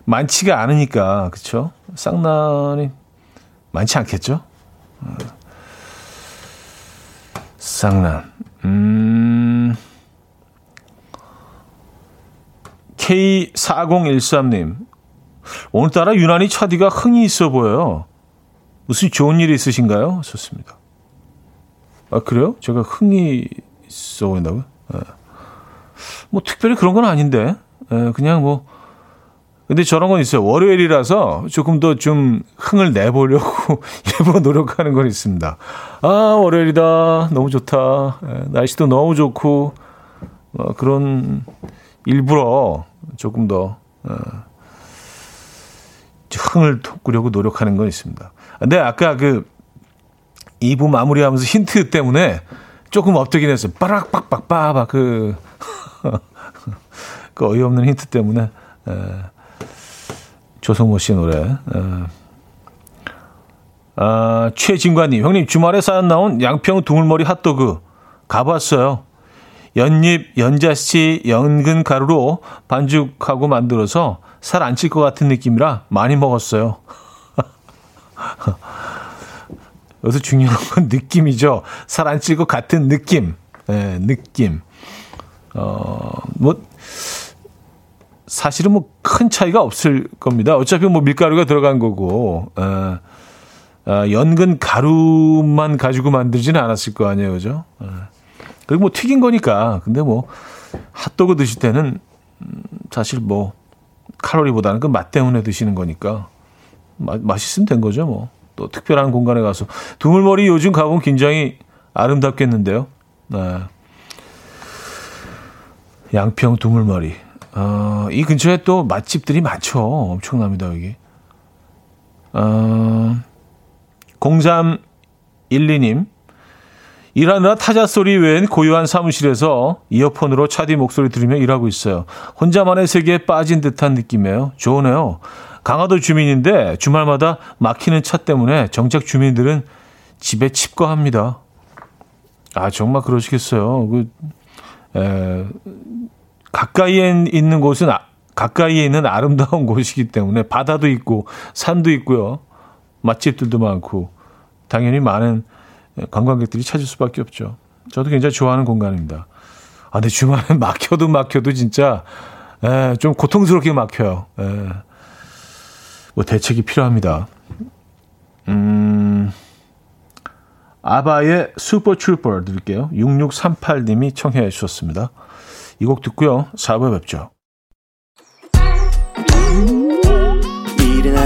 Speaker 1: 많지가 않으니까, 그쵸? 쌍난이 많지 않겠죠? 어. 쌍난. 음. K4013님. 오늘따라 유난히 차디가 흥이 있어 보여요. 무슨 좋은 일 있으신가요? 좋습니다. 아, 그래요? 제가 흥이 있어 보인다고요? 네. 뭐, 특별히 그런 건 아닌데. 네, 그냥 뭐. 근데 저런 건 있어요. 월요일이라서 조금 더 좀 흥을 내보려고 일부러 노력하는 건 있습니다. 아, 월요일이다. 너무 좋다. 네, 날씨도 너무 좋고. 어, 그런 일부러 조금 더 어, 흥을 돋구려고 노력하는 건 있습니다. 근데 아까 그 2부 마무리하면서 힌트 때문에 조금 엎드긴 했어요. 빠락빡빡 빠박 그, 그 어이없는 힌트 때문에 에, 조성모 씨 노래. 에. 아, 최진관님, 형님 주말에 사연 나온 양평 두물머리 핫도그 가봤어요. 연잎, 연자씨, 연근 가루로 반죽하고 만들어서 살 안 찔 것 같은 느낌이라 많이 먹었어요. 여기서 중요한 건 느낌이죠. 살 안 찔 것 같은 느낌. 네, 느낌. 어, 뭐, 사실은 뭐 큰 차이가 없을 겁니다. 어차피 뭐 밀가루가 들어간 거고, 에, 어, 연근 가루만 가지고 만들지는 않았을 거 아니에요. 그죠? 에. 그리고 뭐 튀긴 거니까. 근데 뭐 핫도그 드실 때는 음, 사실 뭐 칼로리보다는 그 맛 때문에 드시는 거니까 마, 맛있으면 된 거죠. 뭐 또 특별한 공간에 가서 두물머리 요즘 가보면 굉장히 아름답겠는데요. 네. 양평 두물머리. 어, 이 근처에 또 맛집들이 많죠. 엄청납니다, 여기. 어, 0312님. 일하느라 타자 소리 외엔 고요한 사무실에서 이어폰으로 차디 목소리 들으며 일하고 있어요. 혼자만의 세계에 빠진 듯한 느낌이에요. 좋으네요. 강화도 주민인데 주말마다 막히는 차 때문에 정작 주민들은 집에 칩거합니다. 아 정말 그러시겠어요. 그 에, 가까이에 있는 곳은 아, 가까이에 있는 아름다운 곳이기 때문에 바다도 있고 산도 있고요. 맛집들도 많고 당연히 많은 관광객들이 찾을 수밖에 없죠. 저도 굉장히 좋아하는 공간입니다. 아, 근데 주말에 막혀도 막혀도 진짜, 에, 좀 고통스럽게 막혀요. 에, 뭐 대책이 필요합니다. 음, 아바의 Super Trouper 드릴게요. 6638님이 청해 주셨습니다. 이 곡 듣고요. 4부에 뵙죠.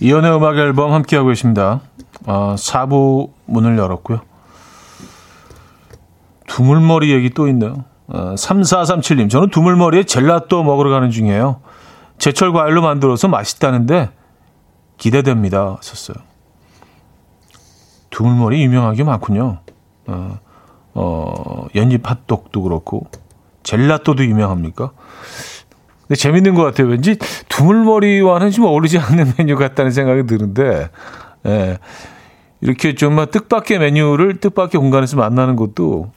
Speaker 1: 이연의 음악 앨범 함께하고 계십니다. 아, 4부 문을 열었고요. 두물머리 얘기 또 있네요. 아, 3437님, 저는 두물머리에 젤라또 먹으러 가는 중이에요. 제철 과일로 만들어서 맛있다는데 기대됩니다. 하셨어요. 두물머리 유명한 게 많군요. 어, 어, 연잎 핫도그도 그렇고 젤라또도 유명합니까? 근데 재밌는 것 같아요. 왠지 두물머리와는 좀 어울리지 않는 메뉴 같다는 생각이 드는데, 예. 이렇게 좀 뜻밖의 메뉴를 뜻밖의 공간에서 만나는 것도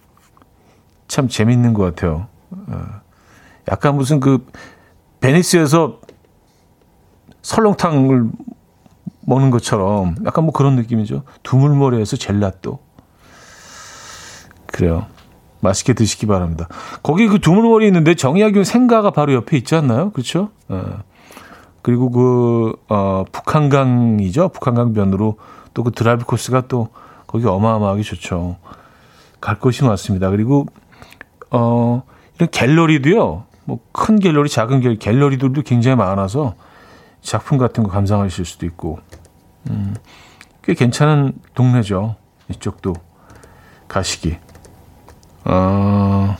Speaker 1: 참 재밌는 것 같아요. 예. 약간 무슨 그 베니스에서 설렁탕을 먹는 것처럼 약간 뭐 그런 느낌이죠. 두물머리에서 젤라또. 그래요. 맛있게 드시기 바랍니다. 거기 그 두물머리 있는데 정약용 생가가 바로 옆에 있지 않나요? 그렇죠? 예. 그리고 그 어, 북한강이죠. 북한강변으로 또 그 드라이브 코스가 또 거기 어마어마하게 좋죠. 갈 곳이 많습니다. 그리고 어 이런 갤러리도요. 뭐 큰 갤러리, 작은 갤러리, 갤러리들도 굉장히 많아서 작품 같은 거 감상하실 수도 있고 음, 꽤 괜찮은 동네죠. 이쪽도 가시기. 어,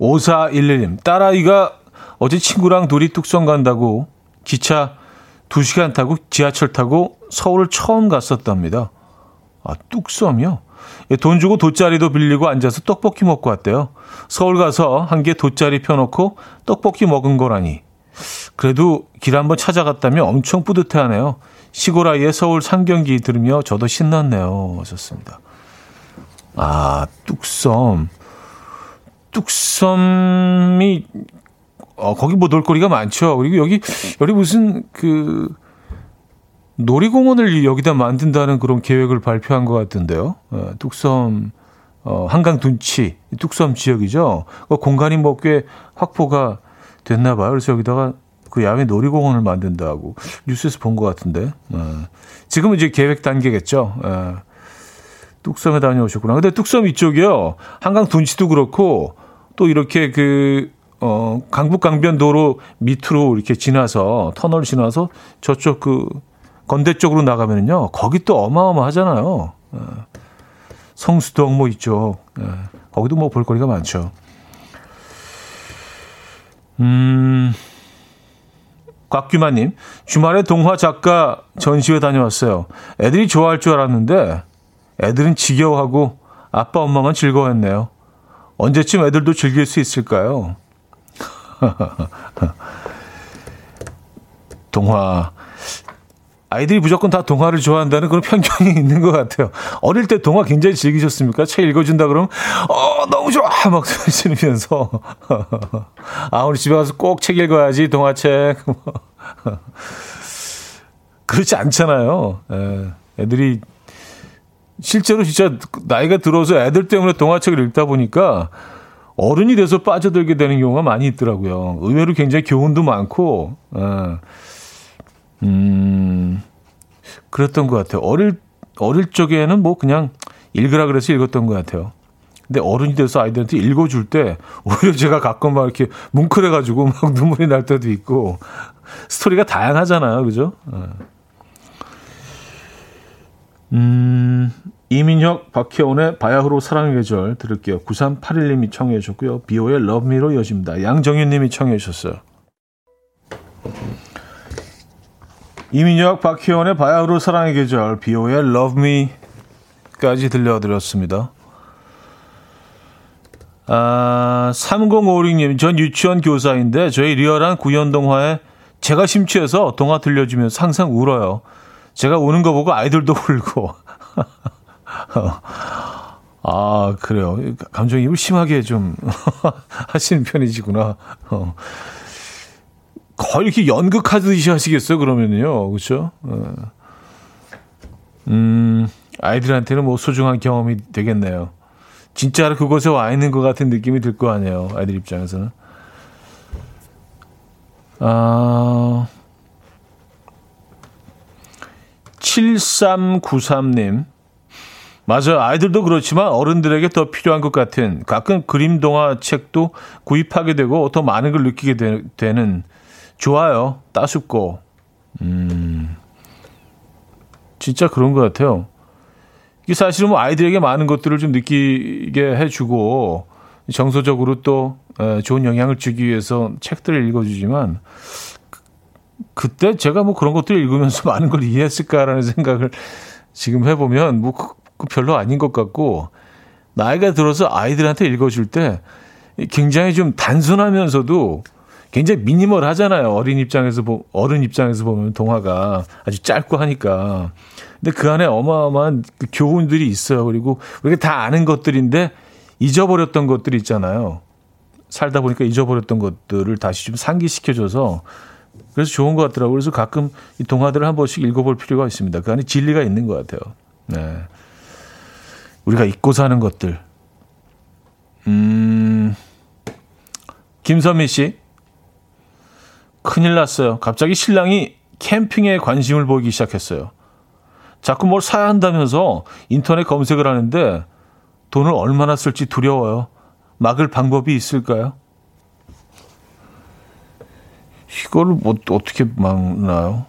Speaker 1: 5411님, 딸아이가 어제 친구랑 둘이 뚝섬 간다고 기차 2시간 타고 지하철 타고 서울을 처음 갔었답니다. 아, 뚝섬이요? 예, 돈 주고 돗자리도 빌리고 앉아서 떡볶이 먹고 왔대요. 서울 가서 한 개 돗자리 펴놓고 떡볶이 먹은 거라니. 그래도 길 한번 찾아갔다면 엄청 뿌듯해하네요. 시골 아이의 서울 상경기 들으며 저도 신났네요. 하셨습니다. 아, 뚝섬. 뚝섬이, 어, 거기 뭐 놀거리가 많죠. 그리고 여기, 여기 무슨 그, 놀이공원을 여기다 만든다는 그런 계획을 발표한 것 같은데요. 어, 뚝섬, 어, 한강 둔치, 뚝섬 지역이죠. 그 공간이 뭐 꽤 확보가 됐나 봐요. 그래서 여기다가 그 야외 놀이공원을 만든다고 뉴스에서 본 것 같은데. 어, 지금은 이제 계획 단계겠죠. 어, 뚝섬에 다녀오셨구나. 근데 뚝섬 이쪽이요. 한강 둔치도 그렇고 또 이렇게 그, 어, 강북 강변도로 밑으로 이렇게 지나서 터널 지나서 저쪽 그 건대 쪽으로 나가면은요. 거기 또 어마어마하잖아요. 어, 성수동 뭐 이쪽. 예, 거기도 뭐 볼거리가 많죠. 음, 곽규마님, 주말에 동화 작가 전시회 다녀왔어요. 애들이 좋아할 줄 알았는데 애들은 지겨워하고 아빠 엄마만 즐거워했네요. 언제쯤 애들도 즐길 수 있을까요? 동화. 아이들이 무조건 다 동화를 좋아한다는 그런 편견이 있는 것 같아요. 어릴 때 동화 굉장히 즐기셨습니까? 책 읽어준다 그러면, 어, 너무 좋아! 막 소리치면서. 아, 우리 집에 가서 꼭 책 읽어야지, 동화책. 그렇지 않잖아요. 에, 애들이 실제로 진짜 나이가 들어서 애들 때문에 동화책을 읽다 보니까 어른이 돼서 빠져들게 되는 경우가 많이 있더라고요. 의외로 굉장히 교훈도 많고, 어, 음, 그랬던 것 같아요. 어릴, 어릴 적에는 뭐 그냥 읽으라 그래서 읽었던 것 같아요. 근데 어른이 돼서 아이들한테 읽어줄 때 오히려 제가 가끔 막 이렇게 뭉클해가지고 막 눈물이 날 때도 있고 스토리가 다양하잖아요. 그죠? 어. 음, 이민혁, 박혜원의 바야흐로 사랑의 계절 들을게요. 9381님이 청해 주셨고요. 비오의 Me로 이어집니다. 양정윤님이 청해 주셨어요. 이민혁, 박혜원의 바야흐로 사랑의 계절, 비오의 Me까지 들려드렸습니다. 아, 3056님, 전 유치원 교사인데 저희 리얼한 구연 동화에 제가 심취해서 동화 들려주면서 항상 울어요. 제가 우는 거 보고 아이들도 울고. 아, 그래요. 감정이입을 심하게 좀 하시는 편이시구나. 어. 거의 이렇게 연극하듯이 하시겠어요, 그러면요. 그렇죠? 어. 음, 아이들한테는 뭐 소중한 경험이 되겠네요. 진짜로 그곳에 와 있는 것 같은 느낌이 들 거 아니에요. 아이들 입장에서는. 아, 7393님. 맞아요. 아이들도 그렇지만 어른들에게 더 필요한 것 같은 가끔 그림 동화 책도 구입하게 되고 더 많은 걸 느끼게 되, 는 좋아요. 따숩고. 음. 진짜 그런 것 같아요. 이게 사실은 뭐 아이들에게 많은 것들을 좀 느끼게 해주고 정서적으로 또 좋은 영향을 주기 위해서 책들을 읽어주지만 그때 제가 뭐 그런 것들을 읽으면서 많은 걸 이해했을까라는 생각을 지금 해보면 뭐 그, 그 별로 아닌 것 같고 나이가 들어서 아이들한테 읽어줄 때 굉장히 좀 단순하면서도 굉장히 미니멀 하잖아요. 어린 입장에서 보, 어른 입장에서 보면 동화가 아주 짧고 하니까. 근데 그 안에 어마어마한 그 교훈들이 있어요. 그리고 우리가 다 아는 것들인데 잊어버렸던 것들이 있잖아요. 살다 보니까 잊어버렸던 것들을 다시 좀 상기시켜줘서 그래서 좋은 것 같더라고요. 그래서 가끔 이 동화들을 한 번씩 읽어볼 필요가 있습니다. 그 안에 진리가 있는 것 같아요. 네. 우리가 잊고 사는 것들. 음, 김선미 씨. 큰일 났어요. 갑자기 신랑이 캠핑에 관심을 보이기 시작했어요. 자꾸 뭘 사야 한다면서 인터넷 검색을 하는데 돈을 얼마나 쓸지 두려워요. 막을 방법이 있을까요? 이거를 뭐 어떻게 막나요?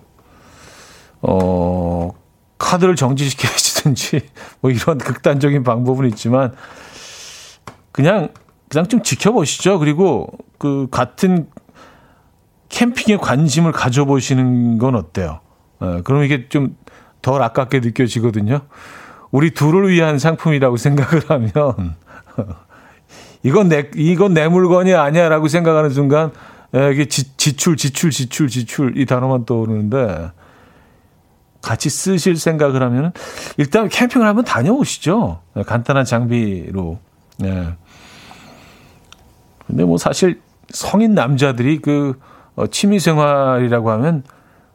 Speaker 1: 어, 카드를 정지시켜야지든지 뭐 이런 극단적인 방법은 있지만 그냥 그냥 좀 지켜보시죠. 그리고 그 같은 캠핑에 관심을 가져보시는 건 어때요? 어, 그럼 이게 좀 덜 아깝게 느껴지거든요. 우리 둘을 위한 상품이라고 생각을 하면 이건 내 이건 내 물건이 아니야라고 생각하는 순간 이게 지, 지출 지출 지출 지출 이 단어만 떠오르는데 같이 쓰실 생각을 하면 일단 캠핑을 한번 다녀오시죠. 네, 간단한 장비로. 네. 근데 뭐 사실 성인 남자들이 그 어, 취미 생활이라고 하면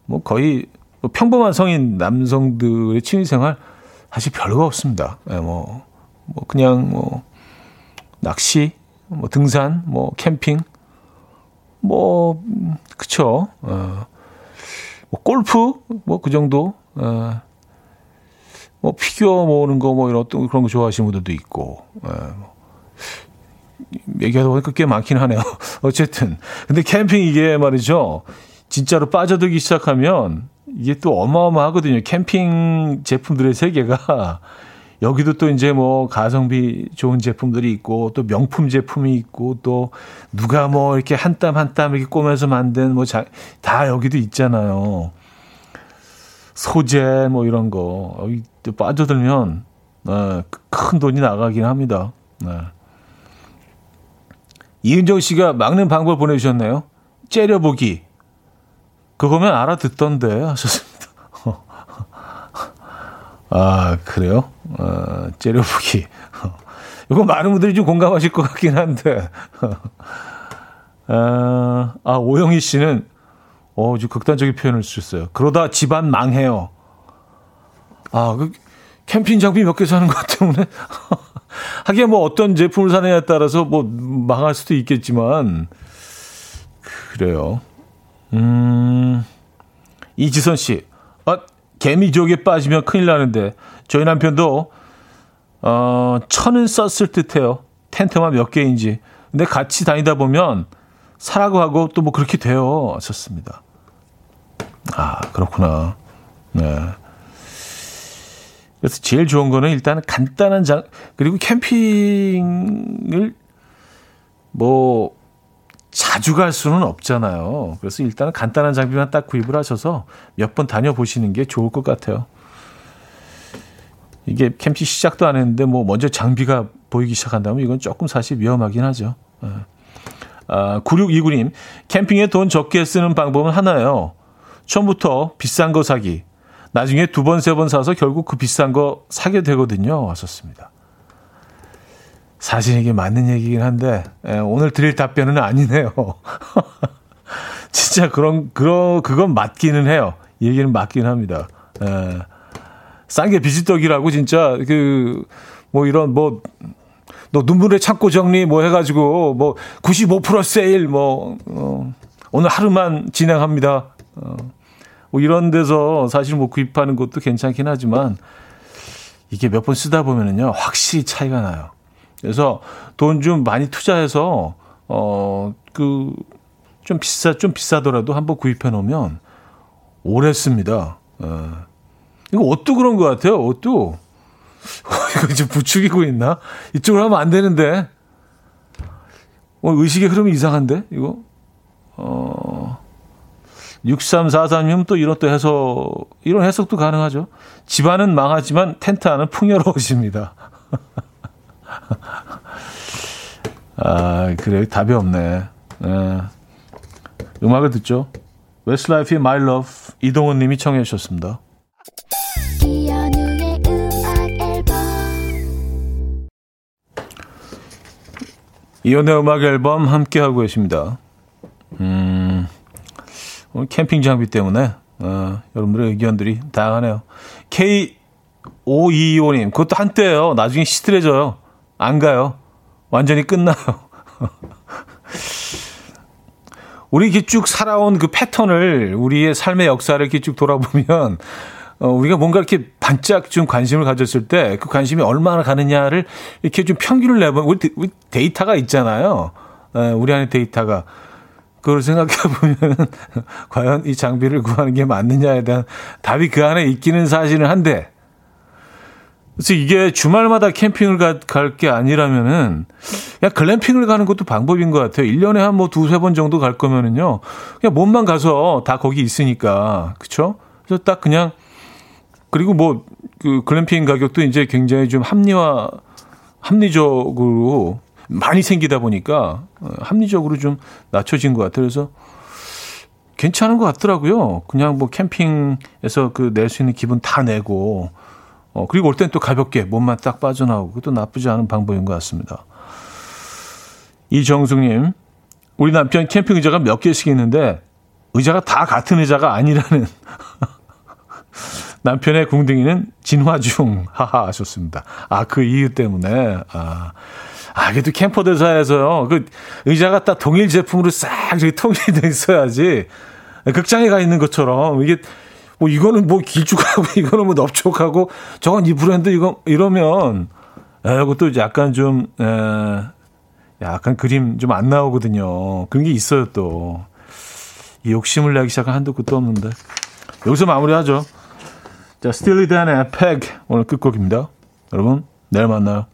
Speaker 1: 뭐 거의 뭐 평범한 성인 남성들의 취미 생활 사실 별거 없습니다. 네, 뭐, 뭐 그냥 뭐 낚시, 뭐 등산, 뭐 캠핑, 뭐 그쵸. 어. 뭐 골프 뭐 그 정도. 어. 뭐 피규어 모으는 거 뭐 이런 어떤 그런 거 좋아하시는 분들도 있고. 어. 얘기하다 보니까 꽤 많긴 하네요. 어쨌든. 근데 캠핑 이게 말이죠. 진짜로 빠져들기 시작하면 이게 또 어마어마하거든요. 캠핑 제품들의 세계가 여기도 또 이제 뭐 가성비 좋은 제품들이 있고 또 명품 제품이 있고 또 누가 뭐 이렇게 한 땀 한땀 이렇게 꼬매서 만든 뭐 다 여기도 있잖아요. 소재 뭐 이런 거 빠져들면 네, 큰 돈이 나가긴 합니다. 네. 이은정 씨가 막는 방법 보내주셨네요. 째려보기. 그거면 알아듣던데 하셨습니다. 아 그래요? 어, 째려보기. 이거 많은 분들이 좀 공감하실 것 같긴 한데. 아, 아, 오영희 씨는, 어, 좀 극단적인 표현을 쓰셨어요. 그러다 집안 망해요. 아, 그, 캠핑 장비 몇 개 사는 것 때문에. 하긴 뭐 어떤 제품을 사느냐에 따라서 뭐 망할 수도 있겠지만, 그래요. 음, 이지선 씨. 아, 개미지옥에 빠지면 큰일 나는데, 저희 남편도 어, 천은 썼을 듯해요. 텐트만 몇 개인지. 근데 같이 다니다 보면 사라고 하고 또 뭐 그렇게 돼요. 하셨습니다. 아, 그렇구나. 네. 그래서 제일 좋은 거는 일단 간단한 장, 그리고 캠핑을 뭐 자주 갈 수는 없잖아요. 그래서 일단은 간단한 장비만 딱 구입을 하셔서 몇 번 다녀보시는 게 좋을 것 같아요. 이게 캠핑 시작도 안 했는데 뭐 먼저 장비가 보이기 시작한다면 이건 조금 사실 위험하긴 하죠. 예. 아, 9629님, 캠핑에 돈 적게 쓰는 방법은 하나예요. 처음부터 비싼 거 사기. 나중에 두 번, 세 번 사서 결국 그 비싼 거 사게 되거든요. 왔었습니다. 사실 이게 맞는 얘기긴 한데, 예, 오늘 드릴 답변은 아니네요. 진짜 그런, 그런, 그건 맞기는 해요. 얘기는 맞긴 합니다. 예. 싼게 비지떡이라고 진짜 그 뭐 이런 뭐 너 눈물의 창고 정리 뭐 해가지고 뭐 95% 세일 뭐 어, 오늘 하루만 진행합니다. 어, 뭐 이런 데서 사실 뭐 구입하는 것도 괜찮긴 하지만 이게 몇 번 쓰다 보면은요 확실히 차이가 나요. 그래서 돈 좀 많이 투자해서 어 그 좀 비싸 좀 비싸더라도 한번 구입해 놓으면 오래 씁니다. 어. 이거 옷도 그런 것 같아요. 옷도 이거 지금 부추기고 있나? 이쪽으로 하면 안 되는데. 어, 의식의 흐름이 이상한데 이거. 어. 6343님 또 이런 또 해석, 이런 해석도 가능하죠. 집안은 망하지만 텐트 안은 풍요로우십니다. 아, 그래. 답이 없네. 네. 음악을 듣죠. 웨스트라이프의 My Love 이동훈 님이 청해 주셨습니다. 이현우의 음악 앨범 함께 하고 계십니다. 음, 오늘 캠핑 장비 때문에 어, 여러분들의 의견들이 다양하네요. K5225님, 그것도 한때예요. 나중에 시들해져요. 안 가요. 완전히 끝나요. 우리 이렇게 쭉 살아온 그 패턴을 우리의 삶의 역사를 이렇게 쭉 돌아보면 어, 우리가 뭔가 이렇게 반짝 좀 관심을 가졌을 때 그 관심이 얼마나 가느냐를 이렇게 좀 평균을 내보면 우리, 우리 데이터가 있잖아요. 에, 우리 안에 데이터가. 그걸 생각해 보면 과연 이 장비를 구하는 게 맞느냐에 대한 답이 그 안에 있기는 사실은 한데 그래서 이게 주말마다 캠핑을 갈 게 아니라면은 그냥 글램핑을 가는 것도 방법인 것 같아요. 1년에 한 뭐 두세 번 정도 갈 거면은요. 그냥 몸만 가서 다 거기 있으니까. 그쵸? 그래서 딱 그냥 그리고 뭐 그 글램핑 가격도 이제 굉장히 좀 합리화 합리적으로 많이 생기다 보니까 어, 합리적으로 좀 낮춰진 것 같아요. 그래서 괜찮은 것 같더라고요. 그냥 뭐 캠핑에서 그 낼 수 있는 기분 다 내고 어, 그리고 올 땐 또 가볍게 몸만 딱 빠져나오고 그것도 나쁘지 않은 방법인 것 같습니다. 이정숙님, 우리 남편 캠핑 의자가 몇 개씩 있는데 의자가 다 같은 의자가 아니라는 남편의 궁둥이는 진화 중. 하하 하셨습니다. 아, 그 이유 때문에. 아. 아, 그래도 캠퍼 대사에서요. 그 의자가 딱 동일 제품으로 싹 저기 통일돼 있어야지. 극장에 가 있는 것처럼 이게 뭐 이거는 뭐 길쭉하고 이거는 뭐 넓적하고 저건 이 브랜드 이거 이러면 에, 이것도 약간 좀 에, 약간 그림 좀 안 나오거든요. 그런 게 있어요 또. 이 욕심을 내기 시작한 한도 끝도 없는데. 여기서 마무리하죠. 자, 스틸리 댄의 팩 오늘 끝곡입니다. 여러분, 내일 만나요.